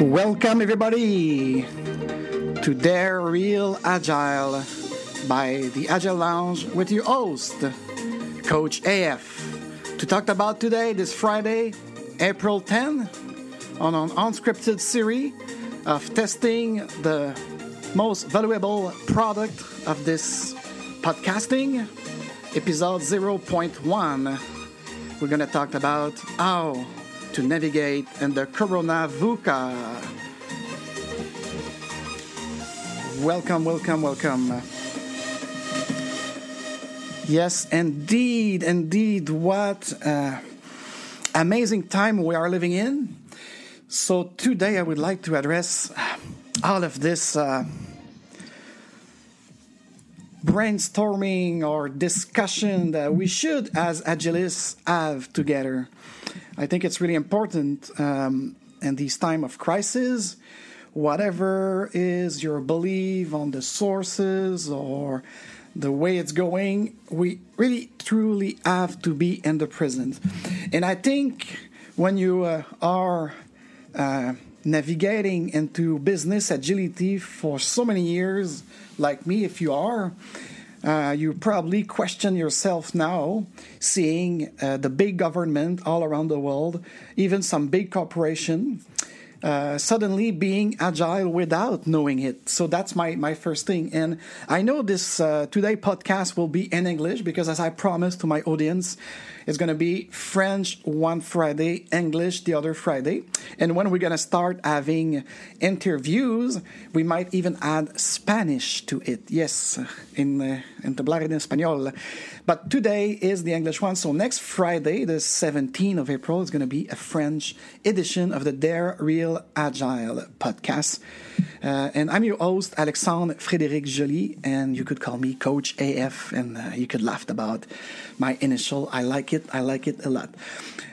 Welcome, everybody, to Dare Real Agile by the Agile Lounge with your host, Coach AF. To talk about today, this Friday, April 10, on an unscripted series of testing the most valuable product of this podcasting, episode 0.1. We're going to talk about how to navigate in the Corona VUCA. Welcome, welcome, welcome. Yes, indeed, indeed. What uh, amazing time we are living in. So, today I would like to address all of this uh, brainstorming or discussion that we should, as agilists, have together. I think it's really important um, in these time of crisis. Whatever is your belief on the sources or the way it's going, we really truly have to be in the present. And I think when you uh, are uh, navigating into business agility for so many years, like me, if you are, uh, you probably question yourself now, seeing uh, the big government all around the world, even some big corporation, uh, suddenly being agile without knowing it. So that's my, my first thing. And I know this uh, today podcast will be in English because, as I promised to my audience, it's going to be French one Friday, English the other Friday. And when we're going to start having interviews, we might even add Spanish to it. Yes, in, uh, in hablar en español. But today is the English one. So next Friday, the 17th of April, is going to be a French edition of the Dare Real Agile podcast. Uh, and I'm your host, Alexandre Frédéric Joly, and you could call me Coach AF, and uh, you could laugh about my initial. I like it. I like it a lot.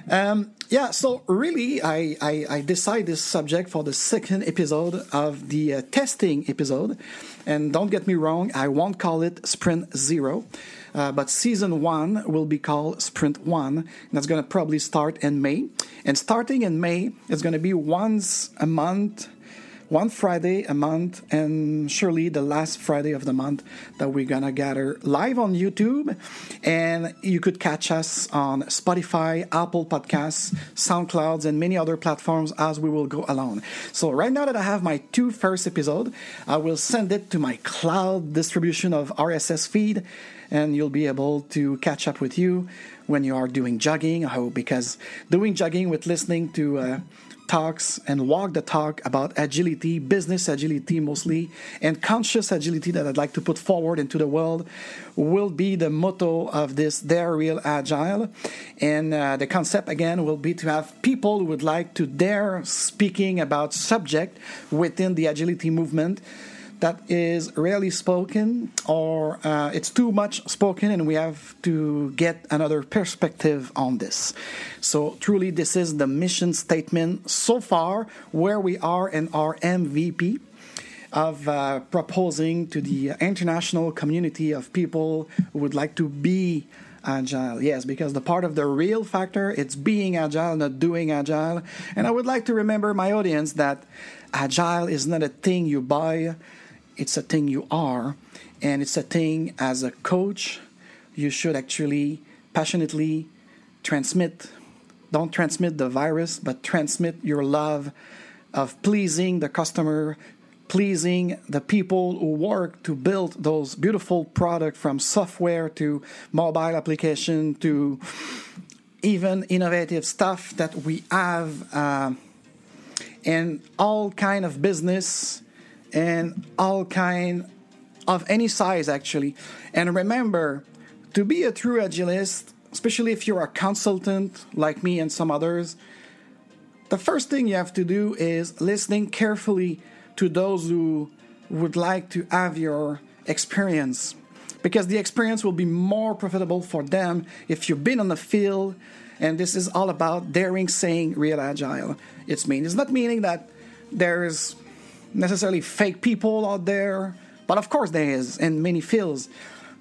Um, yeah, so really, I, I, I decide this subject for the second episode of the uh, testing episode. And don't get me wrong, I won't call it Sprint Zero. Uh, but season one will be called Sprint One. And that's going to probably start in May. And starting in May, it's going to be once a month one Friday a month, and surely the last Friday of the month that we're gonna gather live on YouTube. And you could catch us on Spotify, Apple Podcasts, SoundClouds, and many other platforms as we will go along. So right now that I have my two first episode, I will send it to my cloud distribution of RSS feed, and you'll be able to catch up with you when you are doing jogging. I hope because doing jogging with listening to uh, talks and walk the talk about agility, business agility mostly, and conscious agility that I'd like to put forward into the world will be the motto of this Dare Real Agile. And uh, the concept again will be to have people who would like to dare speaking about subject within the agility movement that is rarely spoken or uh, it's too much spoken and we have to get another perspective on this. So truly this is the mission statement so far where we are in our mvp of uh, proposing to the international community of people who would like to be agile. Yes because the part of the real factor it's being agile not doing agile. And i would like to remember my audience that agile is not a thing you buy it's a thing you are, and it's a thing as a coach you should actually passionately transmit. Don't transmit the virus, but transmit your love of pleasing the customer, pleasing the people who work to build those beautiful products from software to mobile application to even innovative stuff that we have uh, in all kind of business and all kind of any size actually. And remember, to be a true agilist, especially if you're a consultant like me and some others, the first thing you have to do is listening carefully to those who would like to have your experience. Because the experience will be more profitable for them if you've been on the field and this is all about daring saying real agile. It's mean. It's not meaning that there's necessarily fake people out there, but of course there is in many fields.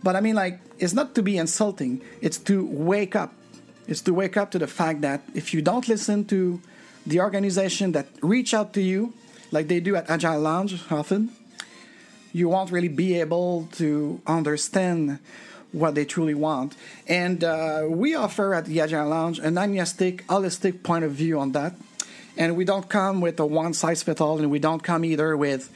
But I mean, like, it's not to be insulting, it's to wake up. It's to wake up to the fact that if you don't listen to the organization that reach out to you, like they do at Agile Lounge often, you won't really be able to understand what they truly want. And uh, we offer at the Agile Lounge an agnostic, holistic point of view on that. And we don't come with a one size fits all, and we don't come either with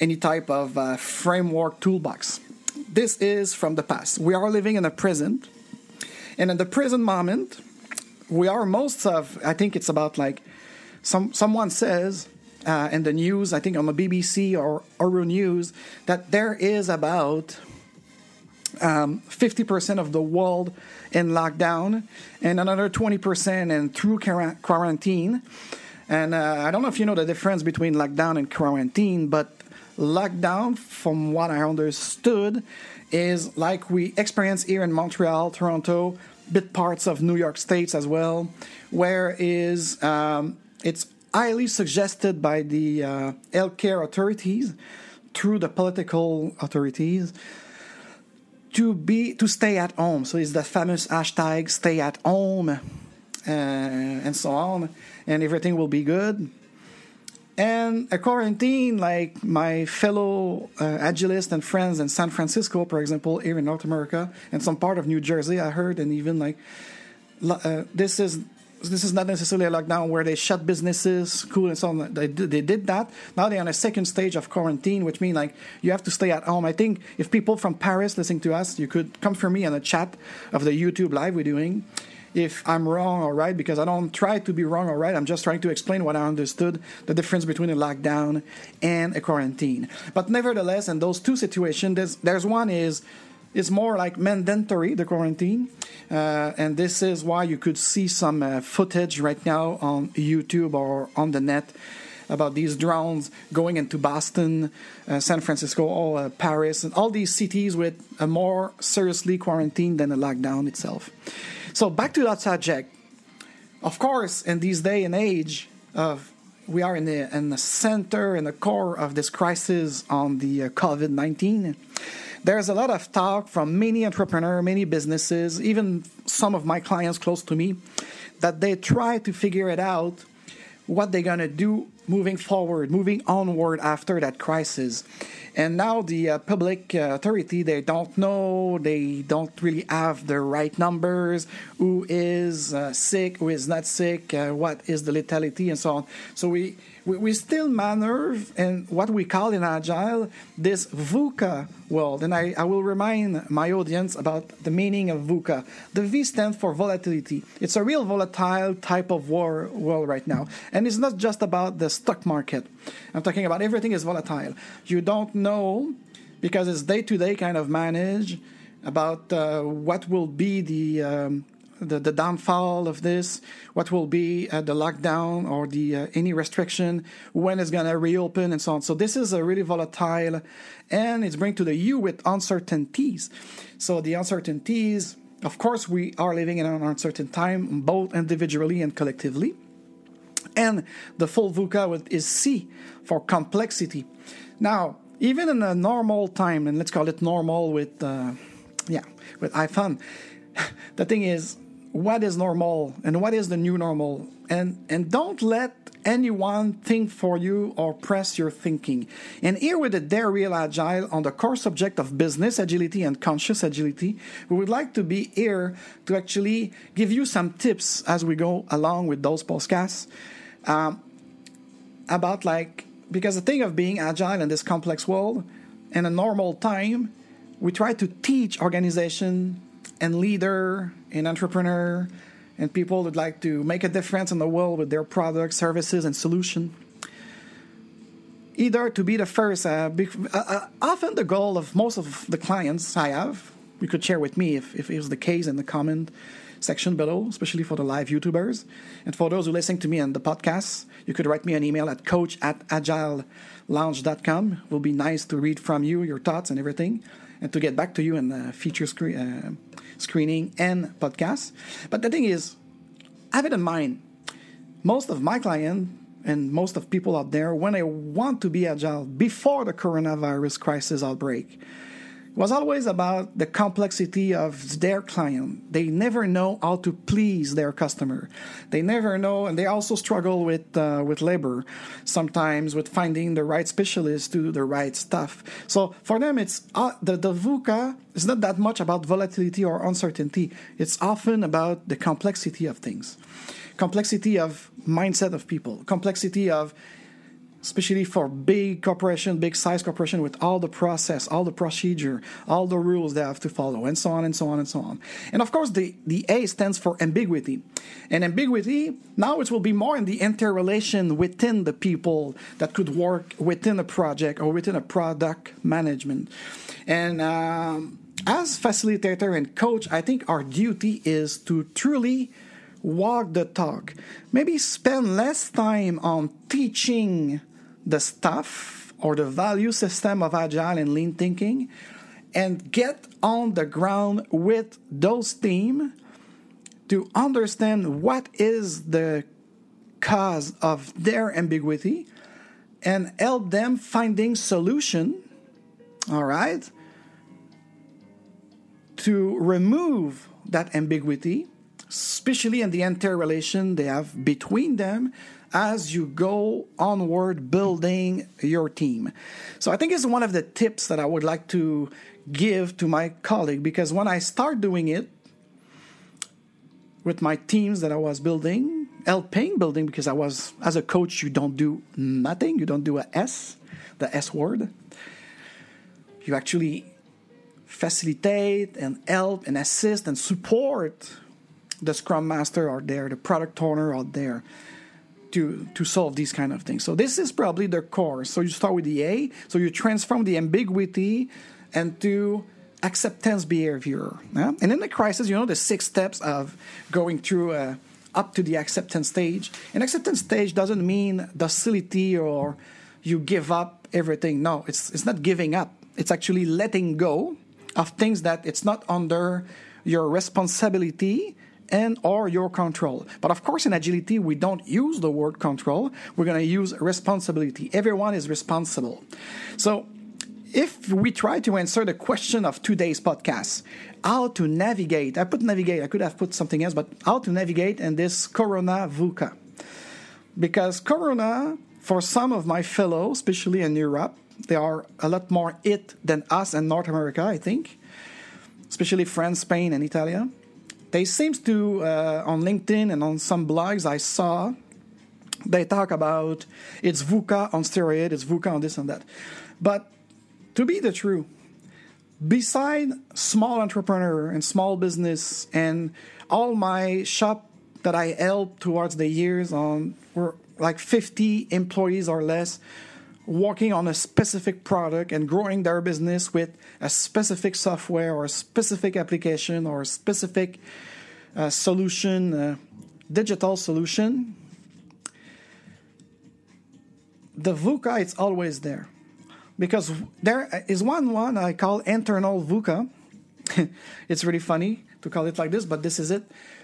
any type of uh, framework toolbox. This is from the past. We are living in the present. And in the present moment, we are most of, I think it's about like, some someone says uh, in the news, I think on the BBC or Euro News, that there is about um, 50% of the world in lockdown and another 20% in through quarantine. And uh, I don't know if you know the difference between lockdown and quarantine, but lockdown, from what I understood, is like we experience here in Montreal, Toronto, bit parts of New York States as well, where is um, it's highly suggested by the uh, healthcare authorities through the political authorities to be to stay at home. So it's the famous hashtag "stay at home" and so on, and everything will be good. And a quarantine, like my fellow uh, agilists and friends in San Francisco, for example, here in North America, and some part of New Jersey, I heard, and even like uh, this is this is not necessarily a lockdown where they shut businesses, school, and so on. They they did that. Now they're on a second stage of quarantine, which means like you have to stay at home. I think if people from Paris listening to us, you could come for me on a chat of the YouTube live we're doing. If I'm wrong or right, because I don't try to be wrong or right, I'm just trying to explain what I understood the difference between a lockdown and a quarantine. But nevertheless, in those two situations, there's, there's one is is more like mandatory, the quarantine. Uh, and this is why you could see some uh, footage right now on YouTube or on the net about these drones going into Boston, uh, San Francisco, all uh, Paris, and all these cities with a more seriously quarantine than a lockdown itself. So back to that subject. Of course, in this day and age of we are in the in the center and the core of this crisis on the uh, COVID nineteen there's a lot of talk from many entrepreneurs, many businesses, even some of my clients close to me, that they try to figure it out what they're going to do moving forward, moving onward after that crisis. And now the uh, public uh, authority, they don't know, they don't really have the right numbers, who is uh, sick, who is not sick, uh, what is the lethality, and so on. So we, we, we still manner in what we call in Agile this VUCA world. And I, I will remind my audience about the meaning of VUCA. The V stands for volatility. It's a real volatile type of war, world right now. And it's not just about the stock market. I'm talking about everything is volatile. You don't know because it's day to day kind of manage about uh, what will be the um, the, the downfall of this, what will be uh, the lockdown or the uh, any restriction, when it's going to reopen, and so on. So this is a really volatile, and it's bring to the you with uncertainties. So the uncertainties, of course, we are living in an uncertain time, both individually and collectively. And the full VUCA is C for complexity. Now, even in a normal time, and let's call it normal with, uh, yeah, with iPhone, the thing is, what is normal and what is the new normal. And and don't let anyone think for you or press your thinking. And here with the dare real agile on the core subject of business agility and conscious agility we would like to be here to actually give you some tips as we go along with those podcasts um, about like because the thing of being agile in this complex world in a normal time we try to teach organization and leader and entrepreneur and people would like to make a difference in the world with their products, services, and solution. Either to be the first, uh, be, uh, uh, often the goal of most of the clients I have, you could share with me if, if it was the case in the comment section below, especially for the live YouTubers. And for those who listen to me on the podcast, you could write me an email at coach at agilelounge.com. It will be nice to read from you, your thoughts and everything, and to get back to you in the feature. Uh, screening, and podcasts. But the thing is, I have it in mind, most of my clients and most of people out there, when they want to be agile before the coronavirus crisis outbreak, was always about the complexity of their client. They never know how to please their customer. They never know, and they also struggle with uh, with labor, sometimes with finding the right specialist to do the right stuff. So for them, it's uh, the the VUCA is not that much about volatility or uncertainty. It's often about the complexity of things, complexity of mindset of people, complexity of especially for big corporation, big size corporation with all the process, all the procedure, all the rules they have to follow, and so on and so on and so on. And of course, the, the A stands for ambiguity. And ambiguity, now it will be more in the interrelation within the people that could work within a project or within a product management. And um, as facilitator and coach, I think our duty is to truly walk the talk. Maybe spend less time on teaching the stuff or the value system of agile and lean thinking and get on the ground with those team to understand what is the cause of their ambiguity and help them finding solution all right to remove that ambiguity especially in the interrelation they have between them as you go onward building your team. So I think it's one of the tips that I would like to give to my colleague because when I start doing it with my teams that I was building, helping building because I was as a coach you don't do nothing, you don't do a S, the S word. You actually facilitate and help and assist and support the scrum master out there, the product owner out there to to solve these kind of things. So this is probably the core. So you start with the A. So you transform the ambiguity into acceptance behavior. Yeah? And in the crisis, you know the six steps of going through uh, up to the acceptance stage. And acceptance stage doesn't mean docility or you give up everything. No, it's it's not giving up. It's actually letting go of things that it's not under your responsibility and or your control. But of course, in agility, we don't use the word control. We're going to use responsibility. Everyone is responsible. So if we try to answer the question of today's podcast, how to navigate, I put navigate, I could have put something else, but how to navigate in this Corona VUCA. Because Corona, for some of my fellows, especially in Europe, they are a lot more it than us in North America, I think, especially France, Spain, and Italy they seems to uh, on LinkedIn and on some blogs I saw they talk about it's VUCA on steroid, it's VUCA on this and that. But to be the true, beside small entrepreneur and small business and all my shop that I helped towards the years on were like 50 employees or less working on a specific product and growing their business with a specific software or a specific application or a specific uh, solution, uh, digital solution, the VUCA is always there. Because there is one one I call internal VUCA. it's really funny to call it like this, but this is it.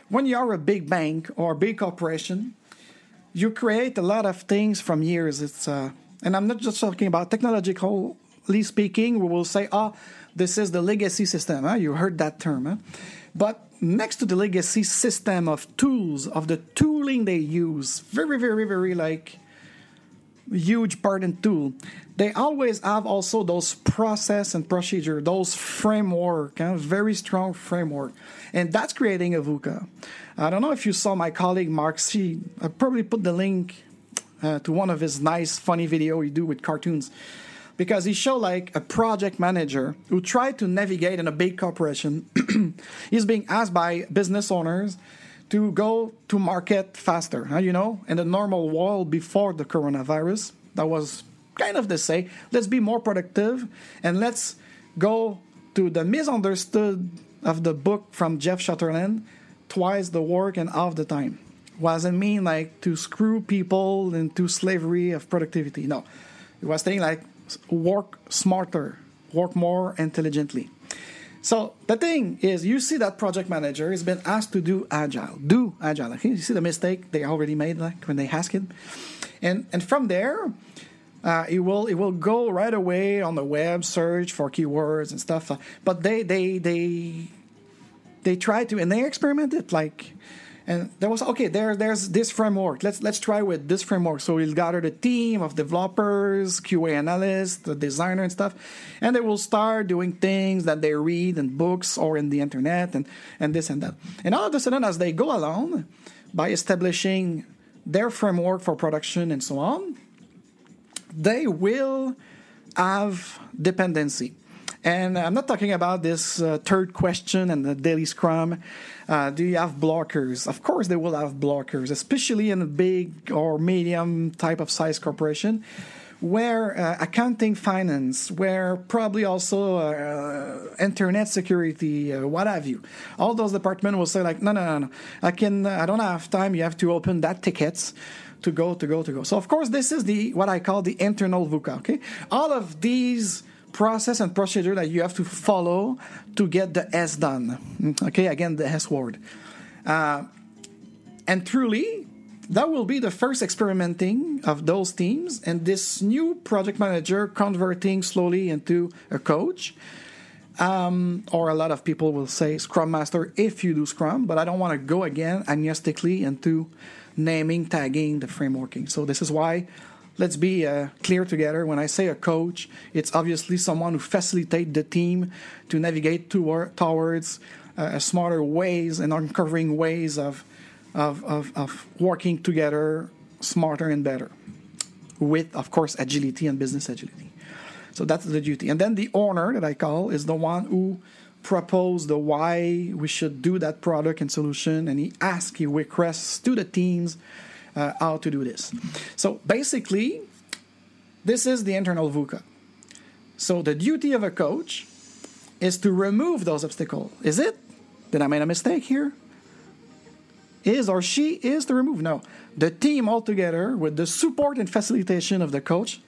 When you are a big bank or a big corporation, you create a lot of things from years. It's uh, and I'm not just talking about technologically speaking. We will say, "Oh, this is the legacy system." Huh? You heard that term, huh? but next to the legacy system of tools, of the tooling they use, very, very, very like huge part and tool, they always have also those process and procedure, those framework, of very strong framework. And that's creating a VUCA. I don't know if you saw my colleague Mark C. I uh, probably put the link uh, to one of his nice, funny video he do with cartoons, because he showed like a project manager who tried to navigate in a big corporation. He's being asked by business owners to go to market faster. You know, in the normal world before the coronavirus, that was kind of the say, let's be more productive and let's go to the misunderstood of the book from Jeff Sutherland, twice the work and half the time wasn't mean like to screw people into slavery of productivity. No, it was saying like work smarter, work more intelligently. So the thing is, you see that project manager has been asked to do agile, do agile. You see the mistake they already made like when they ask him, and and from there, Uh, it will it will go right away on the web search for keywords and stuff. But they they they they try to and they experiment it like and there was okay there there's this framework. Let's let's try with this framework. So we'll gather the team of developers qa analysts the designer and stuff and they will start doing things that they read in books or in the internet and and this and that. And all of a sudden as they go along by establishing their framework for production and so on they will have dependency. And I'm not talking about this uh, third question and the daily scrum. Uh, do you have blockers? Of course, they will have blockers, especially in a big or medium type of size corporation where uh, accounting finance, where probably also uh, internet security, uh, what have you. All those departments will say like, no, no, no, no. I can, I don't have time. You have to open that tickets to go, to go, to go. So of course, this is the what I call the internal VUCA. Okay, all of these process and procedure that you have to follow to get the S done. Okay, again, the S word. Uh, and truly, that will be the first experimenting of those teams and this new project manager converting slowly into a coach. Um, or a lot of people will say Scrum Master if you do Scrum, but I don't want to go again agnostically into naming, tagging, the frameworking. So this is why let's be uh, clear together. When I say a coach, it's obviously someone who facilitates the team to navigate toward, towards uh, smarter ways and uncovering ways of, of, of, of working together smarter and better with, of course, agility and business agility. So that's the duty. And then the owner that I call is the one who proposed the why we should do that product and solution, and he asks, he requests to the teams uh, how to do this. So basically, this is the internal VUCA. So the duty of a coach is to remove those obstacles. Is it? Did I make a mistake here? Is or she is to remove? No. The team altogether, with the support and facilitation of the coach,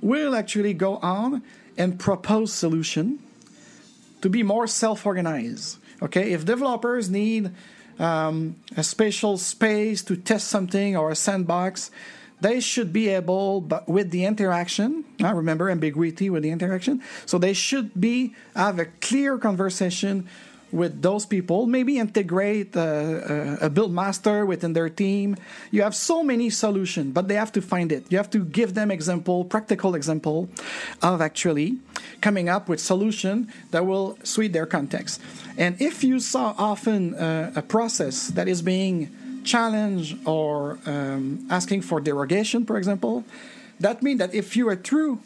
will actually go on and propose solution to be more self-organized. Okay, if developers need um, a spatial space to test something or a sandbox, they should be able, but with the interaction, I remember ambiguity with the interaction, so they should be have a clear conversation with those people, maybe integrate a, a, build master within their team. You have so many solutions, but they have to find it. You have to give them example, practical example of actually coming up with solution that will suit their context. And if you saw often uh, a process that is being challenged or um, asking for derogation, for example, that means that if you're a true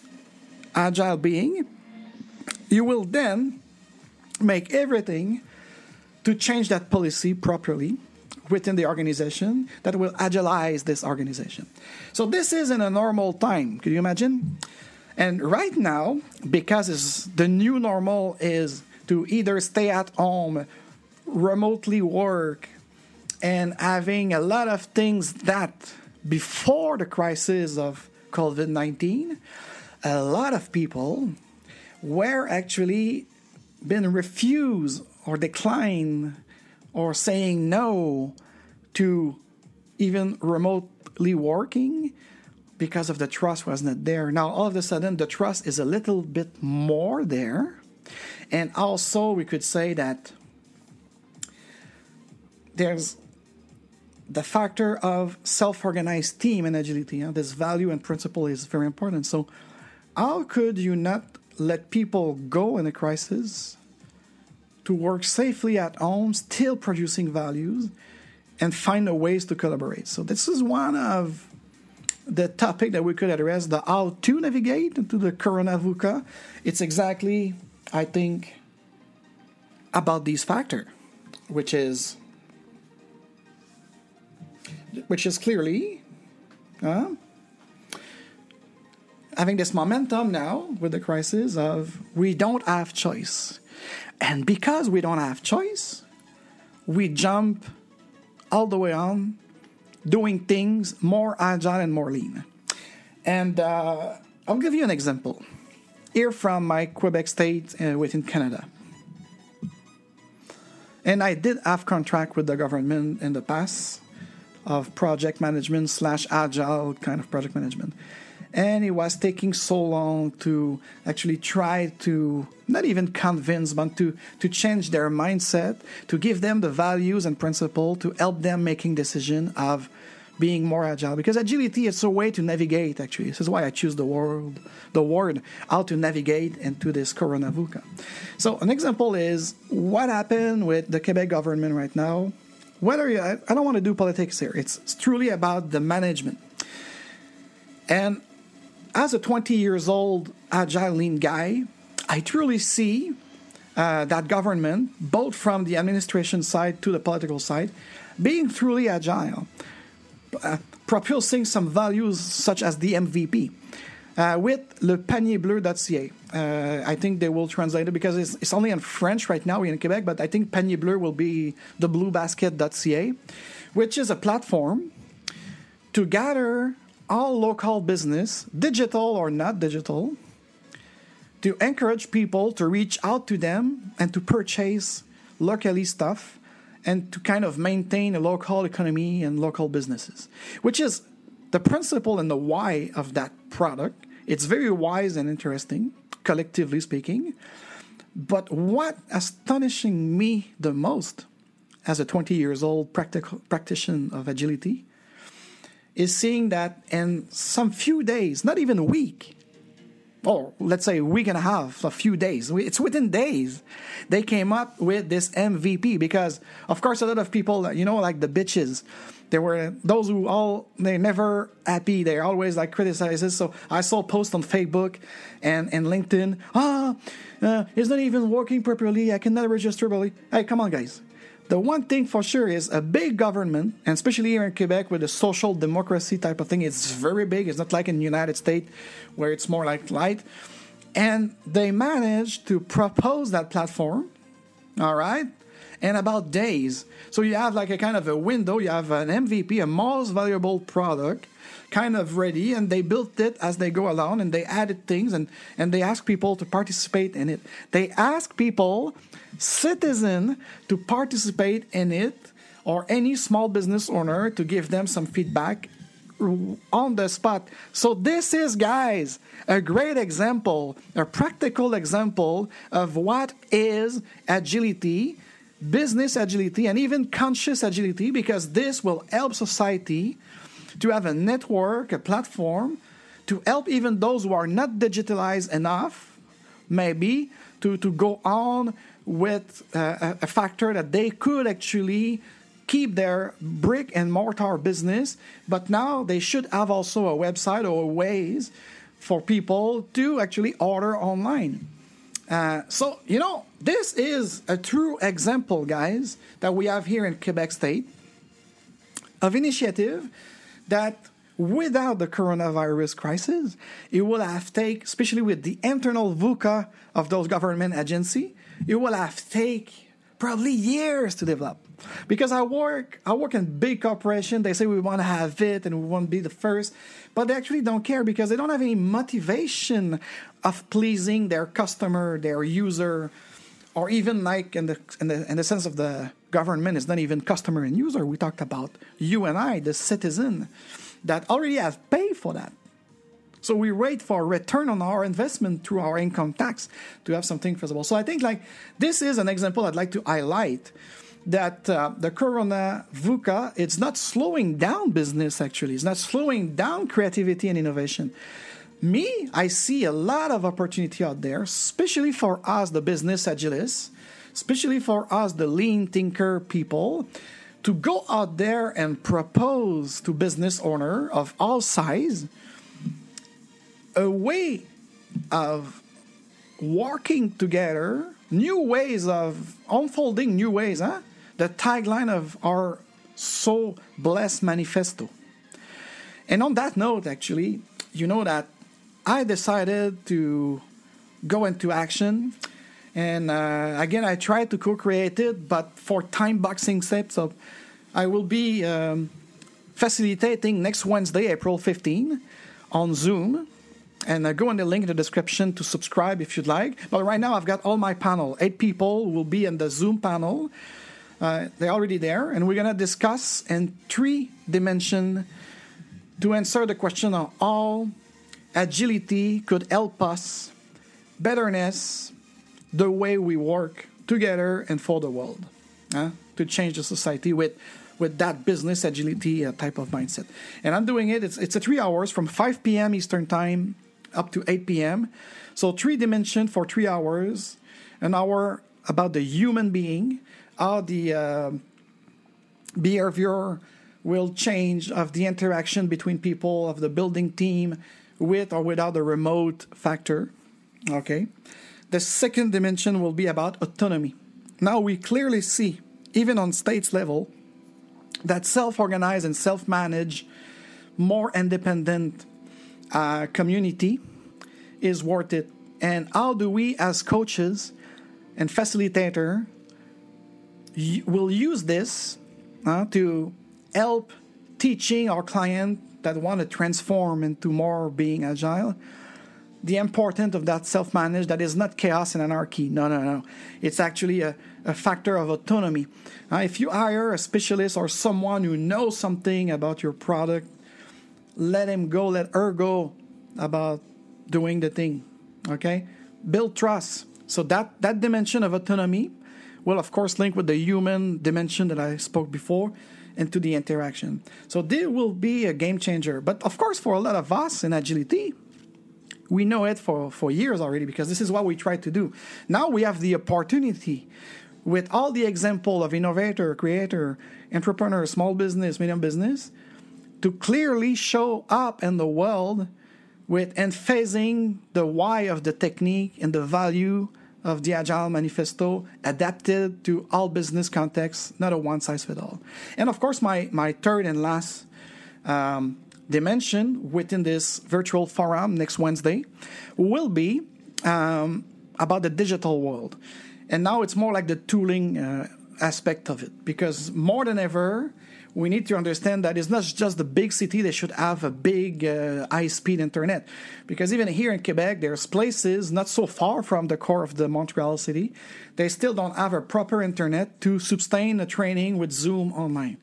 agile being, you will then make everything to change that policy properly within the organization that will agilize this organization. So this is in a normal time. Can you imagine? And right now, because the new normal is to either stay at home, remotely work, and having a lot of things that before the crisis of COVID 19, a lot of people were actually been refused or declined or saying no to even remotely working because of the trust was not there. Now all of a sudden the trust is a little bit more there. And also we could say that there's the factor of self-organized team and agility. You know, this value and principle is very important. So how could you not let people go in a crisis to work safely at home, still producing values, and find a ways to collaborate. So this is one of the topic that we could address, the how to navigate into the Corona VUCA. It's exactly, I think, about these factor, which is which is clearly uh, having this momentum now with the crisis of we don't have choice. And because we don't have choice, we jump all the way on doing things more agile and more lean. And uh, I'll give you an example. Here from my Quebec state uh, within Canada. And I did have contract with the government in the past, of project management slash agile kind of project management. And it was taking so long to actually try to not even convince, but to, to change their mindset, to give them the values and principle to help them making decision of being more agile. Because agility is a way to navigate actually. This is why i choose the word the word how to navigate into this corona VUCA. so an example is what happened with the quebec government right now. Whether you, I, don't want to do politics here. It's, it's truly about the management. And as a 20 years old agile lean guy i truly see uh, that government both from the administration side to the political side being truly agile uh, propulsing some values such as the MVP. Uh, with le panier bleu.ca. Uh, I think they will translate it because it's, it's, only in French right now in Quebec, but I think panier bleu will be the bluebasket.ca, which is a platform to gather all local business, digital or not digital, to encourage people to reach out to them and to purchase locally stuff and to kind of maintain a local economy and local businesses, which is the principle and the why of that product. It's very wise and interesting, collectively speaking. But what astonishing me the most as a 20 years old practical practitioner of agility is seeing that in some few days, not even a week, or let's say a week and a half, a few days. It's within days they came up with this MVP because, of course, a lot of people, you know, like the bitches, there were those who all they're never happy. They're always like criticizes. So I saw posts on Facebook and and LinkedIn. Ah, uh, it's not even working properly. I cannot register properly. Hey, come on, guys. The one thing for sure is a big government, and especially here in Quebec with the social democracy type of thing, it's very big. It's not like in the United States where it's more like light. And they managed to propose that platform, all right, in about days. So you have like a kind of a window, you have an MVP, a most valuable product, kind of ready, and they built it as they go along and they added things and, and they ask people to participate in it. They ask people, citizen, to participate in it or any small business owner to give them some feedback on the spot. So, this is, guys, a great example, a practical example of what is agility, business agility, and even conscious agility, because this will help society to have a network, a platform to help even those who are not digitalized enough, maybe, to, to go on with uh, a factor that they could actually keep their brick and mortar business, but now they should have also a website or ways for people to actually order online. Uh, so, you know, this is a true example, guys, that we have here in Quebec State of initiative that without the coronavirus crisis, it will have take, especially with the internal VUCA of those government agency, it will have take probably years to develop because I work I work in big corporation. They say we want to have it and we want to be the first, but they actually don't care because they don't have any motivation of pleasing their customer, their user, or even like in the in the in the sense of the government, is not even customer and user. We talked about you and I, the citizen, that already have paid for that. So we wait for return on our investment through our income tax to have something feasible. So I think like this is an example I'd like to highlight that uh, the corona VUCA, it's not slowing down business actually. It's not slowing down creativity and innovation. Me, I see a lot of opportunity out there, especially for us, the business agilists, especially for us, the lean thinker people, to go out there and propose to business owner of all size a way of working together, new ways of unfolding new ways, huh? the tagline of our So Blessed Manifesto. And on that note, actually, you know that I decided to go into action. And uh, again, I tried to co create it, but for time boxing steps, I will be um, facilitating next Wednesday, April 15, on Zoom. And uh, go on the link in the description to subscribe if you'd like. But right now, I've got all my panel. Eight people will be in the Zoom panel. Uh, they're already there, and we're to discuss in three dimension to answer the question of how agility could help us betterness the way we work together and for the world to change the society with with that business agility uh, type of mindset. And I'm doing it. It's it's a three hours from 5 p.m. Eastern time up to 8 p.m. So three dimension for three hours, an hour about the human being, how the uh, behavior will change of the interaction between people of the building team with or without the remote factor. Okay. The second dimension will be about autonomy. Now we clearly see, even on states level, that self-organized and self-managed, more independent uh, community is worth it. And how do we, as coaches and facilitator, will use this uh, to help teaching our client that want to transform into more being agile the importance of that self-managed that is not chaos and anarchy. No no no. It's actually a, a factor of autonomy. Uh, if you hire a specialist or someone who knows something about your product let him go let her go about doing the thing okay? Build trust. So that that dimension of autonomy will of course link with the human dimension that i spoke before into the interaction. So this will be a game changer. But of course for a lot of us in agility we know it for, for years already because this is what we try to do. Now we have the opportunity with all the example of innovator, creator, entrepreneur, small business, medium business, to clearly show up in the world with emphasizing the why of the technique and the value of the Agile Manifesto adapted to all business contexts, not a one size fits all. And of course, my, my third and last um, dimension within this virtual forum next Wednesday will be um, about the digital world. And now it's more like the tooling uh, aspect of it because more than ever, we need to understand that it's not just the big city that should have a big uh, high speed internet. Because even here in Quebec, there's places not so far from the core of the Montreal city, they still don't have a proper internet to sustain a training with Zoom online.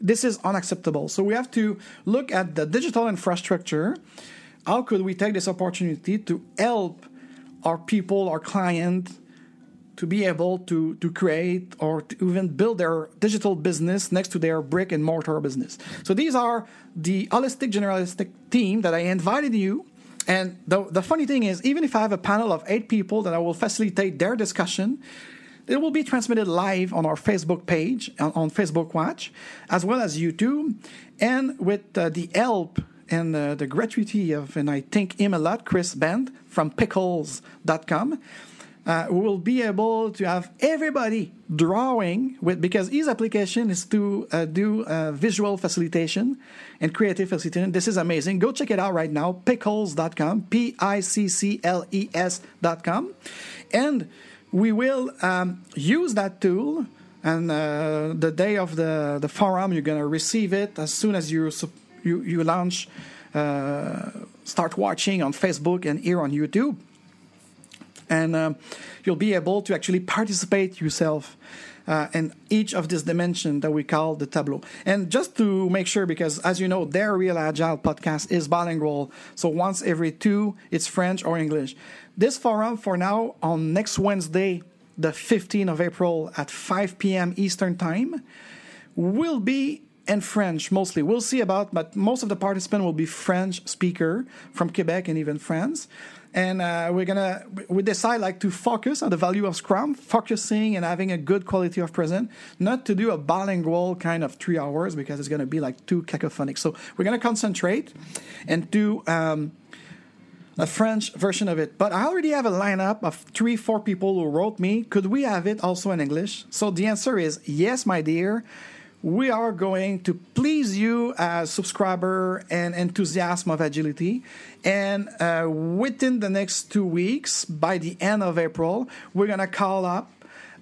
This is unacceptable. So we have to look at the digital infrastructure. How could we take this opportunity to help our people, our client, to be able to, to create or to even build their digital business next to their brick and mortar business. So these are the holistic generalistic team that I invited you. And the, the funny thing is, even if I have a panel of eight people that I will facilitate their discussion, it will be transmitted live on our Facebook page, on Facebook Watch, as well as YouTube, and with uh, the help and uh, the gratuity of, and I think him a lot, Chris Bent from piccles.com. Uh, we will be able to have everybody drawing with because his application is to uh, do uh, visual facilitation and creative facilitation. This is amazing. Go check it out right now. Piccles.com, P I C C L E S.com. And we will um, use that tool and uh, the day of the, the forum you're to receive it as soon as you you, you launch uh, start watching on facebook and here on youtube and um, you'll be able to actually participate yourself uh, in each of these dimensions that we call the tableau. And just to make sure, because as you know, Dare Real Agile podcast is bilingual, so once every two, it's French or English. This forum for now on next Wednesday, the 15th of April at 5 p.m. Eastern Time, will be in French mostly. We'll see about, but most of the participants will be French speaker from Quebec and even France. And uh, we're gonna we decide like to focus on the value of Scrum, focusing and having a good quality of present, not to do a bilingual kind of three hours because it's gonna be like too cacophonic. So we're gonna concentrate and do. Um, a French version of it. But I already have a lineup of three, four people who wrote me. Could we have it also in English? So the answer is yes, my dear. We are going to please you as subscriber and enthusiasm of agility. And uh, within the next two weeks, by the end of April, we're going to call up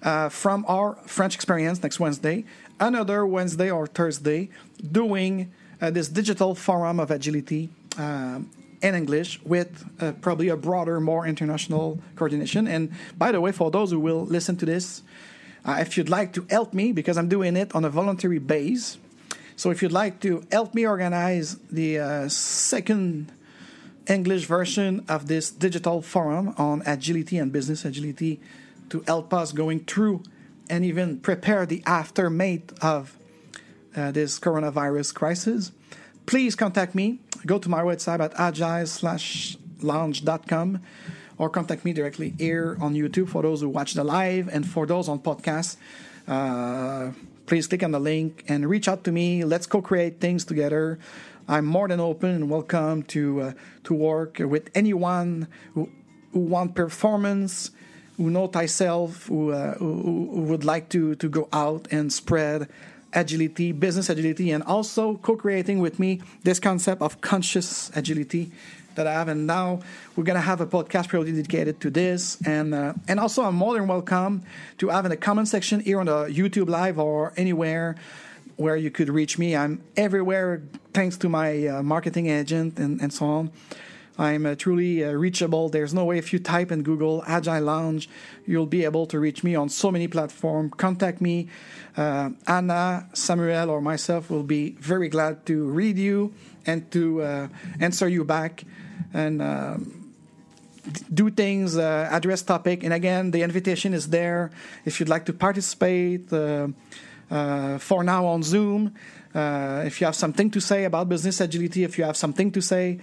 uh, from our French experience next Wednesday, another Wednesday or Thursday, doing uh, this digital forum of agility um, and English with uh, probably a broader, more international coordination. And by the way, for those who will listen to this, Uh, if you'd like to help me, because I'm doing it on a voluntary base, so if you'd like to help me organize the uh, second English version of this digital forum on agility and business agility to help us going through and even prepare the aftermath of uh, this coronavirus crisis, please contact me. Go to my website at agile-lounge.com or contact me directly here on YouTube for those who watch the live and for those on podcast. Uh, please click on the link and reach out to me. Let's co-create things together. I'm more than open and welcome to uh, to work with anyone who, who want performance, who know thyself, who, uh, who, who would like to to go out and spread agility, business agility, and also co-creating with me this concept of conscious agility that I have. And now we're to have a podcast purely dedicated to this. And uh, and also, I'm more than welcome to have in the comment section here on the YouTube Live or anywhere where you could reach me. I'm everywhere thanks to my uh, marketing agent and, and so on. I'm uh, truly uh, reachable. There's no way if you type in Google Agile Lounge, you'll be able to reach me on so many platforms. Contact me. Uh, Anna, Samuel, or myself will be very glad to read you and to uh, answer you back and um, do things, uh, address topic. And again, the invitation is there if you'd like to participate. Uh, uh, for now on Zoom, uh, if you have something to say about business agility, if you have something to say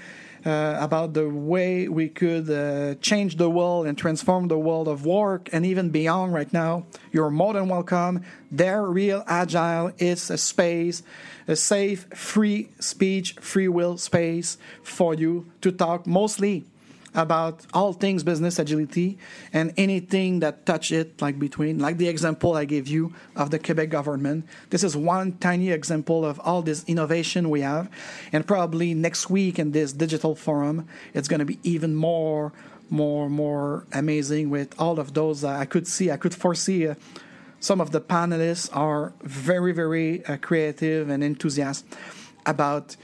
uh, about the way we could uh, change the world and transform the world of work and even beyond right now, you're more than welcome. Dare Real Agile. is a space, a safe, free speech, free will space for you to talk mostly about all things business agility and anything that touch it like between like the example i gave you of the quebec government. This is one tiny example of all this innovation we have. And probably next week in this digital forum it's going to be even more more more amazing with all of those. I could see i could foresee uh, some of the panelists are very very uh, creative and enthusiastic about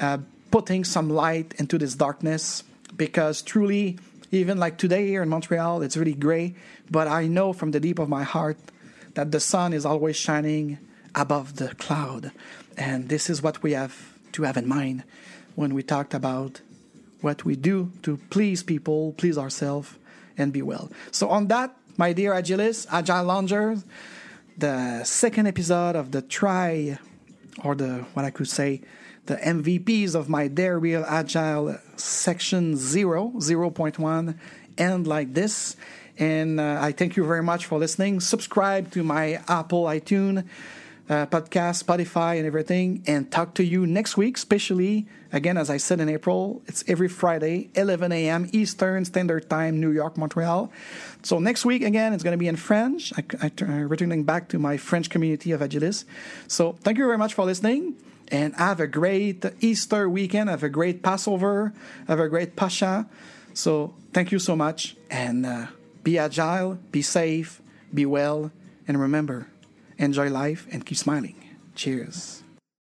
uh, putting some light into this darkness because truly, even like today here in Montreal, it's really gray. But I know from the deep of my heart that the sun is always shining above the cloud. And this is what we have to have in mind when we talked about what we do to please people, please ourselves, and be well. So, on that, my dear Agilis, Agile Loungers, the second episode of the try, or the what I could say, the MVPs of my Dare Real Agile section 0, 0.1, end like this. And uh, I thank you very much for listening. Subscribe to my Apple iTunes uh, podcast, Spotify, and everything. And talk to you next week, especially, again, as I said in April, it's every Friday, 11 a.m. Eastern Standard Time, New York, Montreal. So next week, again, it's going to be in French. I, I, uh, returning back to my French community of Agilis. So thank you very much for listening and have a great Easter weekend. Have a great Passover. Have a great Pascha. So thank you so much, and uh, be agile, be safe, be well, and remember, enjoy life and keep smiling. Cheers.